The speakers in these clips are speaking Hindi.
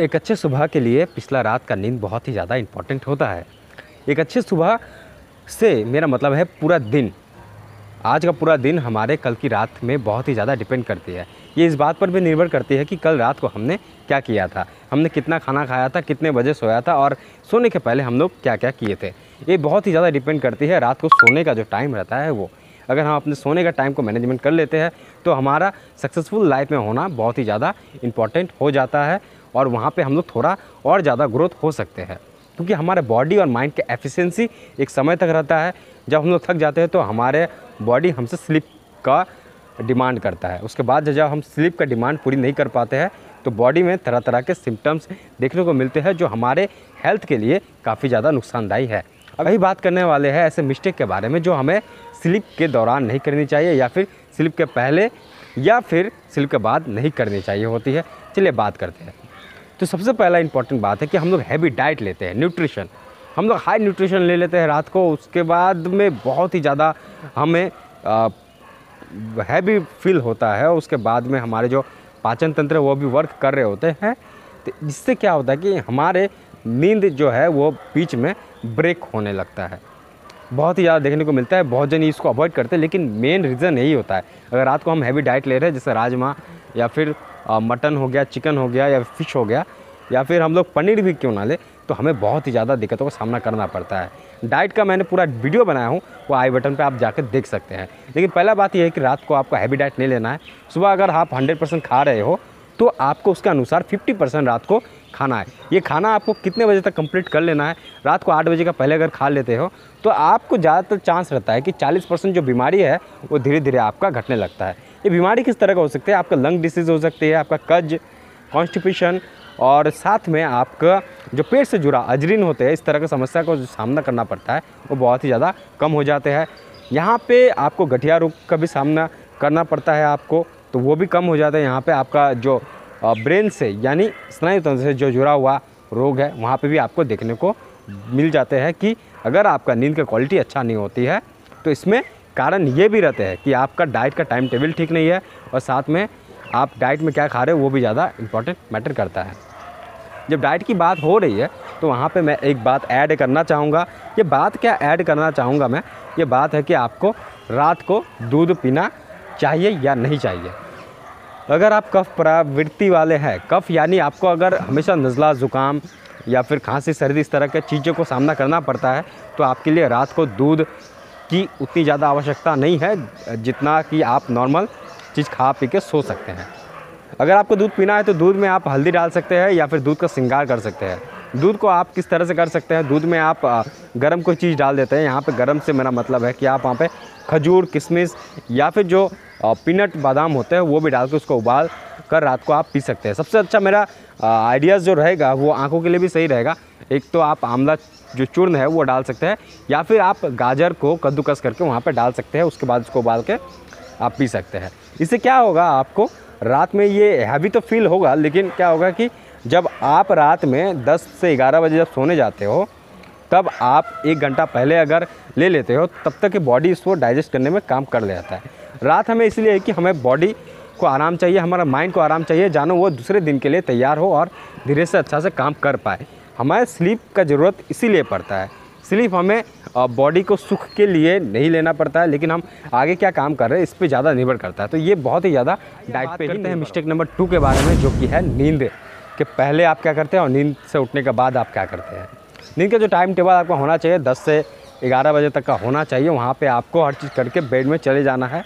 एक अच्छे सुबह के लिए पिछला रात का नींद बहुत ही ज़्यादा इंपॉर्टेंट होता है। एक अच्छे सुबह से मेरा मतलब है पूरा दिन। आज का पूरा दिन हमारे कल की रात में बहुत ही ज़्यादा डिपेंड करती है। ये इस बात पर भी निर्भर करती है कि कल रात को हमने क्या किया था? हमने कितना खाना खाया था? कितने बजे सोया था? और सोने के पहले हम लोग क्या क्या किए थे? ये बहुत ही ज़्यादा डिपेंड करती है रात को सोने का जो टाइम रहता है वो। अगर हम अपने सोने का टाइम को मैनेजमेंट कर लेते हैं तो हमारा सक्सेसफुल लाइफ में होना बहुत ही ज़्यादा इंपॉर्टेंट हो जाता है। और वहाँ पे हम लोग थोड़ा और ज़्यादा ग्रोथ हो सकते हैं। क्योंकि हमारे बॉडी और माइंड का एफिशिएंसी एक समय तक रहता है, जब हम लोग थक जाते हैं तो हमारे बॉडी हमसे स्लिप का डिमांड करता है। उसके बाद जब हम स्लिप का डिमांड पूरी नहीं कर पाते हैं तो बॉडी में तरह तरह के सिम्टम्स देखने को मिलते हैं, जो हमारे हेल्थ के लिए काफ़ी ज़्यादा नुकसानदायी है। अभी बात करने वाले हैं ऐसे मिस्टेक के बारे में, जो हमें स्लिप के दौरान नहीं करनी चाहिए, या फिर स्लिप के पहले या फिर स्लिप के बाद नहीं करनी चाहिए होती है। चलिए बात करते हैं। तो सबसे पहला इंपॉर्टेंट बात है कि हम लोग हैवी डाइट लेते हैं न्यूट्रिशन हम लोग हाई न्यूट्रिशन ले लेते हैं रात को, उसके बाद में बहुत ही ज़्यादा हमें हैवी फील होता है, उसके बाद में हमारे जो पाचन तंत्र, वो भी वर्क कर रहे होते हैं। तो इससे क्या होता है कि हमारे नींद जो है, वो बीच में ब्रेक होने लगता है। बहुत ही ज़्यादा देखने को मिलता है, बहुत जन इसको अवॉइड करते हैं, लेकिन मेन रीज़न यही होता है। अगर रात को हम हैवी डाइट ले रहे हैं, जैसे राजमा या फिर मटन हो गया, चिकन हो गया या फ़िश हो गया, या फिर हम लोग पनीर भी क्यों ना ले तो हमें बहुत ही ज़्यादा दिक्कतों का सामना करना पड़ता है। डाइट का मैंने पूरा वीडियो बनाया हूँ, वो आई बटन पे आप जाकर देख सकते हैं। लेकिन पहला बात यह है कि रात को आपको हैवी डाइट नहीं लेना है। सुबह अगर आप हंड्रेड परसेंट खा रहे हो तो आपको उसके अनुसार फिफ्टी परसेंट रात को खाना है। ये खाना आपको कितने बजे तक कंप्लीट कर लेना है, रात को आठ बजे का पहले अगर खा लेते हो तो आपको ज़्यादातर चांस रहता है कि चालीस परसेंट जो बीमारी है, वो धीरे धीरे आपका घटने लगता है। ये बीमारी किस तरह का हो सकती है? आपका लंग डिसीज़ हो सकती है, आपका कज कॉन्स्टिपेशन और साथ में आपका जो पेट से जुड़ा अजरीन होते हैं, इस तरह की समस्या को जो सामना करना पड़ता है, वो बहुत ही ज़्यादा कम हो जाते हैं। यहाँ पे आपको गठिया रोग का भी सामना करना पड़ता है आपको तो वो भी कम हो जाता है। यहाँ पे आपका जो ब्रेन से यानी स्नायु तंत्र से जो जुड़ा हुआ रोग है, वहाँ पे भी आपको देखने को मिल जाते हैं कि अगर आपका नींद की क्वालिटी अच्छा नहीं होती है तो इसमें कारण ये भी रहते हैं कि आपका डाइट का टाइम टेबल ठीक नहीं है और साथ में आप डाइट में क्या खा रहे हो वो भी ज़्यादा इंपॉर्टेंट मैटर करता है। जब डाइट की बात हो रही है तो वहाँ पे मैं एक बात ऐड करना चाहूँगा। ये बात क्या ऐड करना चाहूँगा मैं? ये बात है कि आपको रात को दूध पीना चाहिए या नहीं चाहिए। अगर आप कफ प्रवृत्ति वाले हैं, कफ यानी आपको अगर हमेशा नज़ला, ज़ुकाम या फिर खांसी, सर्दी, इस तरह के चीज़ों को सामना करना पड़ता है तो आपके लिए रात को दूध की उतनी ज़्यादा आवश्यकता नहीं है, जितना कि आप नॉर्मल चीज़ खा पी के सो सकते हैं। अगर आपको दूध पीना है तो दूध में आप हल्दी डाल सकते हैं या फिर दूध का श्रृंगार कर सकते हैं। दूध को आप किस तरह से कर सकते हैं? दूध में आप गर्म कोई चीज़ डाल देते हैं। यहाँ पे गर्म से मेरा मतलब है कि आप वहाँ पे खजूर, किशमिश या फिर जो पीनट बादाम होते हैं, वो भी डाल के उसको उबाल कर रात को आप पी सकते हैं। सबसे अच्छा मेरा आइडियाज़ जो रहेगा, वो आँखों के लिए भी सही रहेगा। एक तो आप आंवला जो चूर्ण है वो डाल सकते हैं, या फिर आप गाजर को कद्दूकस करके वहाँ पर डाल सकते हैं, उसके बाद उसको उबाल के आप पी सकते हैं। इससे क्या होगा आपको, रात में ये हैवी तो फील होगा, लेकिन क्या होगा कि जब आप रात में 10 से 11 बजे जब सोने जाते हो, तब आप एक घंटा पहले अगर ले लेते हो, तब तक बॉडी इसको डाइजेस्ट करने में काम कर ले जाता है। रात हमें इसलिए है कि हमें बॉडी को आराम चाहिए, हमारा माइंड को आराम चाहिए, जानो वो दूसरे दिन के लिए तैयार हो और धीरे से अच्छा से काम कर पाए। हमें स्लीप का ज़रूरत इसीलिए पड़ता है। स्लीप हमें बॉडी को सुख के लिए नहीं लेना पड़ता है लेकिन हम आगे क्या काम कर रहे हैं इस पर ज़्यादा निर्भर करता है। तो ये बहुत ही ज़्यादा डाइट पे ही हैं मिस्टेक नंबर टू के बारे में जो कि है नींद। के पहले आप क्या करते हैं और नींद से उठने के बाद आप क्या करते हैं। नींद का जो टाइम टेबल आपका होना चाहिए दस से ग्यारह बजे तक का होना चाहिए वहाँ पर आपको हर चीज़ करके बेड में चले जाना है।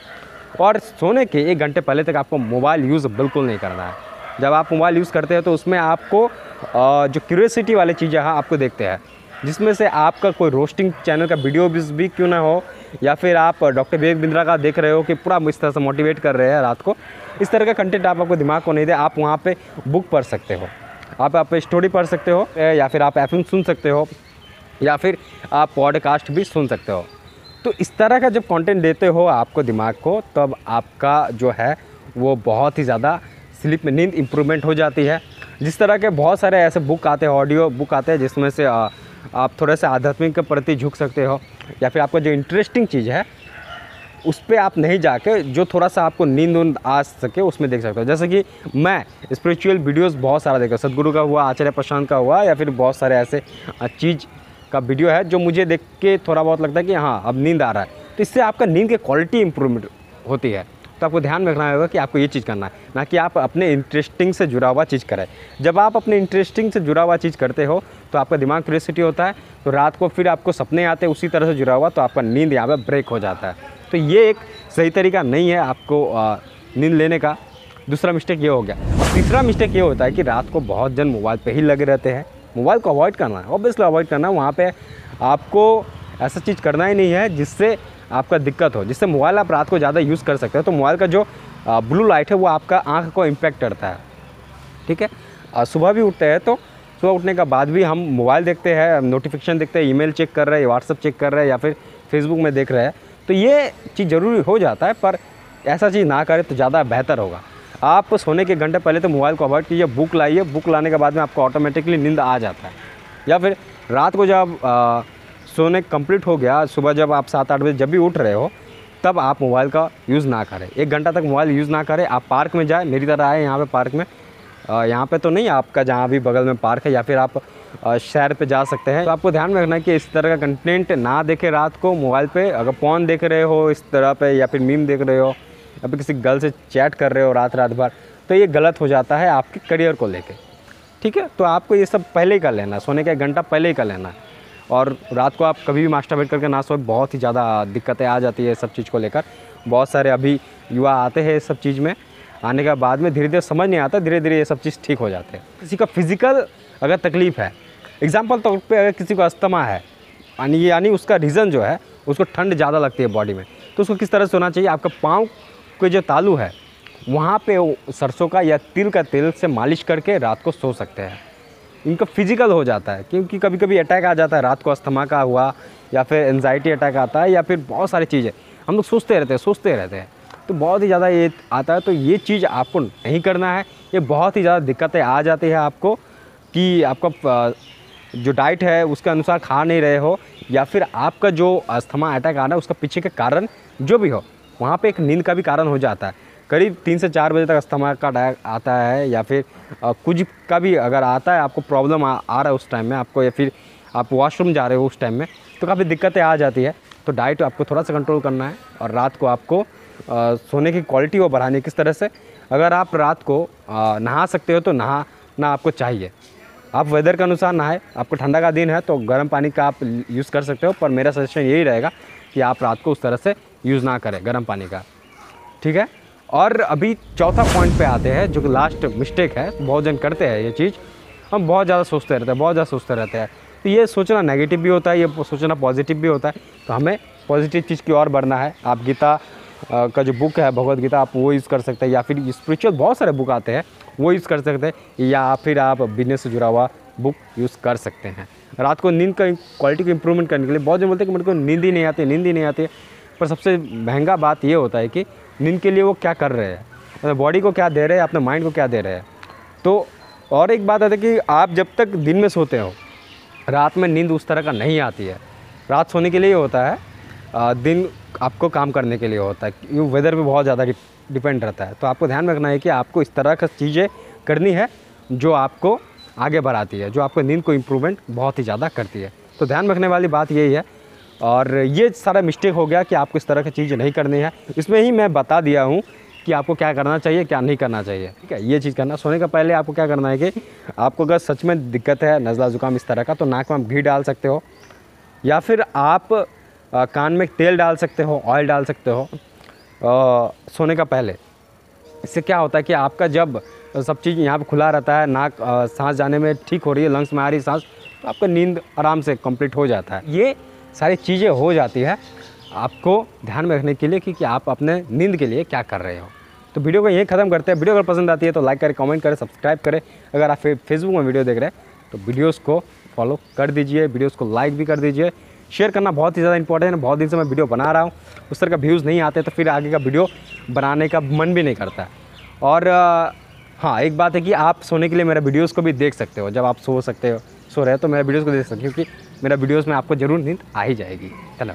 और सोने के एक घंटे पहले तक आपको मोबाइल यूज़ बिल्कुल नहीं करना है। जब आप मोबाइल यूज़ करते हैं तो उसमें आपको जो क्यूरियोसिटी वाली चीज़ें हैं, आपको देखते हैं। जिसमें से आपका कोई रोस्टिंग चैनल का वीडियो भी क्यों ना हो, या फिर आप डॉक्टर विवेक बिंद्रा का देख रहे हो कि पूरा इस तरह से मोटिवेट कर रहे हैं रात को, इस तरह का कंटेंट आप आपको दिमाग को नहीं दे, आप वहाँ पे बुक पढ़ सकते हो। आप आप स्टोरी पढ़ सकते हो, या फिर आप एफएम सुन सकते हो, या फिर आप पॉडकास्ट भी सुन सकते हो। तो इस तरह का जब कंटेंट देते हो आपको दिमाग को, तब आपका जो है, वो बहुत ही ज़्यादा स्लीप में नींद इम्प्रूवमेंट हो जाती है। जिस तरह के बहुत सारे ऐसे बुक आते हैं ऑडियो बुक आते हैं जिसमें से आ, आप थोड़े से आध्यात्मिक के प्रति झुक सकते हो या फिर आपको जो इंटरेस्टिंग चीज़ है उस पर आप नहीं जाके जो थोड़ा सा आपको नींद उंद आ सके उसमें देख सकते हो। जैसे कि मैं स्पिरिचुअल वीडियोस बहुत सारा देखा सदगुरु का हुआ आचार्य प्रशांत का हुआ या फिर बहुत सारे ऐसे चीज़ का वीडियो है जो मुझे देख के थोड़ा बहुत लगता है कि हाँ अब नींद आ रहा है। तो इससे आपका नींद की क्वालिटी इंप्रूवमेंट होती है। तो आपको ध्यान में रखना होगा कि आपको ये चीज़ करना है, ना कि आप अपने इंटरेस्टिंग से जुड़ा हुआ चीज़ करें। जब आप अपने इंटरेस्टिंग से जुड़ा हुआ चीज़ करते हो तो आपका दिमाग क्यूरियोसिटी होता है तो रात को फिर आपको सपने आते हैं उसी तरह से जुड़ा हुआ तो आपका नींद यहाँ पर ब्रेक हो जाता है। तो ये एक सही तरीका नहीं है आपको नींद लेने का। दूसरा मिस्टेक ये हो गया। तीसरा मिस्टेक ये होता है कि रात को बहुत जन मोबाइल पे ही लगे रहते हैं। मोबाइल को अवॉइड करना है ऑब्वियसली अवॉइड करना है। वहाँ पे आपको ऐसा चीज़ करना ही नहीं है जिससे आपका दिक्कत हो, जिससे मोबाइल आप रात को ज़्यादा यूज़ कर सकते हो तो मोबाइल का जो ब्लू लाइट है, वो आपका आँख को इम्पेक्ट करता है। ठीक है? सुबह भी उठते हैं तो सुबह उठने के बाद भी हम मोबाइल देखते हैं, नोटिफिकेशन देखते हैं, ईमेल चेक कर रहे हैं व्हाट्सअप चेक कर रहे हैं, या फिर फेसबुक में देख रहे हैं तो ये चीज़ ज़रूरी हो जाता है, पर ऐसा चीज़ ना करें तो ज़्यादा बेहतर होगा। आप सोने के घंटे पहले तो मोबाइल को अवॉइड कीजिए, बुक लाइए, बुक लाने के बाद में आपको ऑटोमेटिकली नींद आ जाता है। या फिर रात को जब सोने कंप्लीट हो गया सुबह जब आप सात आठ बजे जब भी उठ रहे हो, तब आप मोबाइल का यूज़ ना करें। एक घंटा तक मोबाइल यूज़ ना करें। आप पार्क में जाए, मेरी तरह आए यहाँ पे पार्क में। यहाँ पे तो नहीं, आपका जहाँ भी बगल में पार्क है या फिर आप शहर पे जा सकते हैं। तो आपको ध्यान में रखना है कि इस तरह का कंटेंट ना देखे रात को मोबाइल पे। अगर फ़ोन देख रहे हो इस तरह पे या फिर मीम देख रहे हो या फिर किसी गर्ल से चैट कर रहे हो रात रात भर तो ये गलत हो जाता है आपके करियर को लेके। ठीक है? तो आपको ये सब पहले ही कर लेना, सोने का एक घंटा पहले ही कर लेना। और रात को आप कभी भी मास्टर वेट करके ना सोए, बहुत ही ज़्यादा दिक्कतें आ जाती है सब चीज़ को लेकर। बहुत सारे अभी युवा आते हैं सब चीज़ में, आने के बाद में धीरे धीरे समझ नहीं आता धीरे धीरे ये सब चीज़ ठीक हो जाते हैं। किसी का फ़िज़िकल अगर तकलीफ़ है एग्ज़ाम्पल तौर पर अगर किसी को अस्थमा है, यानी यानी उसका रीज़न जो है, उसको ठंड ज़्यादा लगती है बॉडी में तो उसको किस तरह से होना चाहिए? आपका पाँव के जो तालू है, वहाँ पे सरसों का या तिल का तेल से मालिश करके रात को सो सकते हैं। इनका फ़िज़िकल हो जाता है, क्योंकि कभी कभी अटैक आ जाता है, रात को अस्थमा का हुआ, या फिर एनजाइटी अटैक आता है, या फिर बहुत सारी चीज़ें। हम लोग सोचते रहते हैं, सोचते रहते हैं। तो बहुत ही ज़्यादा ये आता है तो ये चीज़ आपको नहीं करना है। ये बहुत ही ज़्यादा दिक्कतें आ जाती है आपको, कि आपका जो डाइट है, उसके अनुसार खा नहीं रहे हो, या फिर आपका जो अस्थमा अटैक आना है, उसका पीछे के कारण जो भी हो, वहाँ पे एक नींद का भी कारण हो जाता है। करीब तीन से चार बजे तक अस्थमा का अटैक आता है या फिर कुछ का भी अगर आता है आपको प्रॉब्लम आ, आ रहा है उस टाइम में आपको या फिर आप वॉशरूम जा रहे हो उस टाइम में तो काफ़ी दिक्कतें आ जाती है। तो डाइट आपको थोड़ा सा कंट्रोल करना है और रात को आपको आ, सोने की क्वालिटी वो बढ़ानी किस तरह से। अगर आप रात को आ, नहा सकते हो तो नहा ना आपको चाहिए। आप वेदर के अनुसार नहाए आपको ठंडा का दिन है तो गर्म पानी का आप यूज़ कर सकते हो पर मेरा सजेशन यही रहेगा कि आप रात को उस तरह से यूज़ ना करें गर्म पानी का। ठीक है? और अभी चौथा पॉइंट पे आते हैं, जो कि लास्ट मिस्टेक है, बहुत जन करते हैं ये चीज़। हम बहुत ज़्यादा सोचते रहते हैं, बहुत ज़्यादा सोचते रहते हैं। तो ये सोचना नेगेटिव भी होता है, ये सोचना पॉजिटिव भी होता है। तो हमें पॉजिटिव चीज़ की ओर बढ़ना है। आप गीता का जो बुक है, भगवत गीता, आप वो यूज़ कर सकते हैं। या फिर स्पिरिचुअल बहुत सारे बुक आते हैं, वो यूज़ कर सकते हैं। या फिर आप बिज़नेस से जुड़ा हुआ बुक यूज़ कर सकते हैं। रात को नींद का क्वालिटी को इम्प्रूवमेंट करने के लिए बहुत जन बोलते हैं कि मेरे को नींद ही नहीं आती, नींद ही नहीं आती। पर सबसे महँगा बात ये होता है कि नींद के लिए वो क्या कर रहे हैं? मतलब बॉडी को क्या दे रहे हैं, अपने माइंड को क्या दे रहे हैं? तो और एक बात आती है कि आप जब तक दिन में सोते हो, रात में नींद उस तरह का नहीं आती है। रात सोने के लिए होता है दिन आपको काम करने के लिए होता है। वेदर पे बहुत ज़्यादा डिपेंड रहता है। तो आपको ध्यान रखना है कि आपको इस तरह की चीज़ें करनी है जो आपको आगे बढ़ाती है, जो आपको नींद को इम्प्रूवमेंट बहुत ही ज़्यादा करती है। तो ध्यान रखने वाली बात यही है और ये सारा मिस्टेक हो गया कि आपको इस तरह की चीज़ नहीं करनी है। इसमें ही मैं बता दिया हूँ कि आपको क्या करना चाहिए क्या नहीं करना चाहिए। ठीक है? ये चीज़ करना सोने का पहले आपको क्या करना है कि आपको अगर सच में दिक्कत है नज़ला ज़ुकाम इस तरह का तो नाक में घी डाल सकते हो या फिर आप आ, कान में तेल डाल सकते हो ऑयल डाल सकते हो। आ, सोने का पहले। इससे क्या होता है कि आपका जब सब चीज़ यहाँ पर खुला रहता है नाक सांस जाने में ठीक हो रही है लंग्स में आ रही सांस तो आपका नींद आराम से कंप्लीट हो जाता है। ये सारी चीज़ें हो जाती है आपको ध्यान में रखने के लिए कि, कि आप अपने नींद के लिए क्या कर रहे हो। तो वीडियो को यहीं ख़त्म करते हैं। वीडियो अगर पसंद आती है तो लाइक करें कमेंट करें सब्सक्राइब करें। अगर आप फेसबुक में वीडियो देख रहे हैं तो वीडियोज़ को फॉलो कर दीजिए वीडियोज़ को लाइक भी कर दीजिए। शेयर करना बहुत ही ज़्यादा इंपॉर्टेंट है। बहुत दिन से मैं वीडियो बना रहा हूँ। उस तरह का व्यूज़ नहीं आते तो फिर आगे का वीडियो बनाने का मन भी नहीं करता। और हाँ एक बात है कि आप सोने के लिए मेरे वीडियोज़ को भी देख सकते हो। जब आप सो सकते हो सो रहे हो तो मेरे वीडियोज़ को देख सकते हो क्योंकि मेरा वीडियोज़ में आपको ज़रूर नींद आ ही जाएगी। चलो।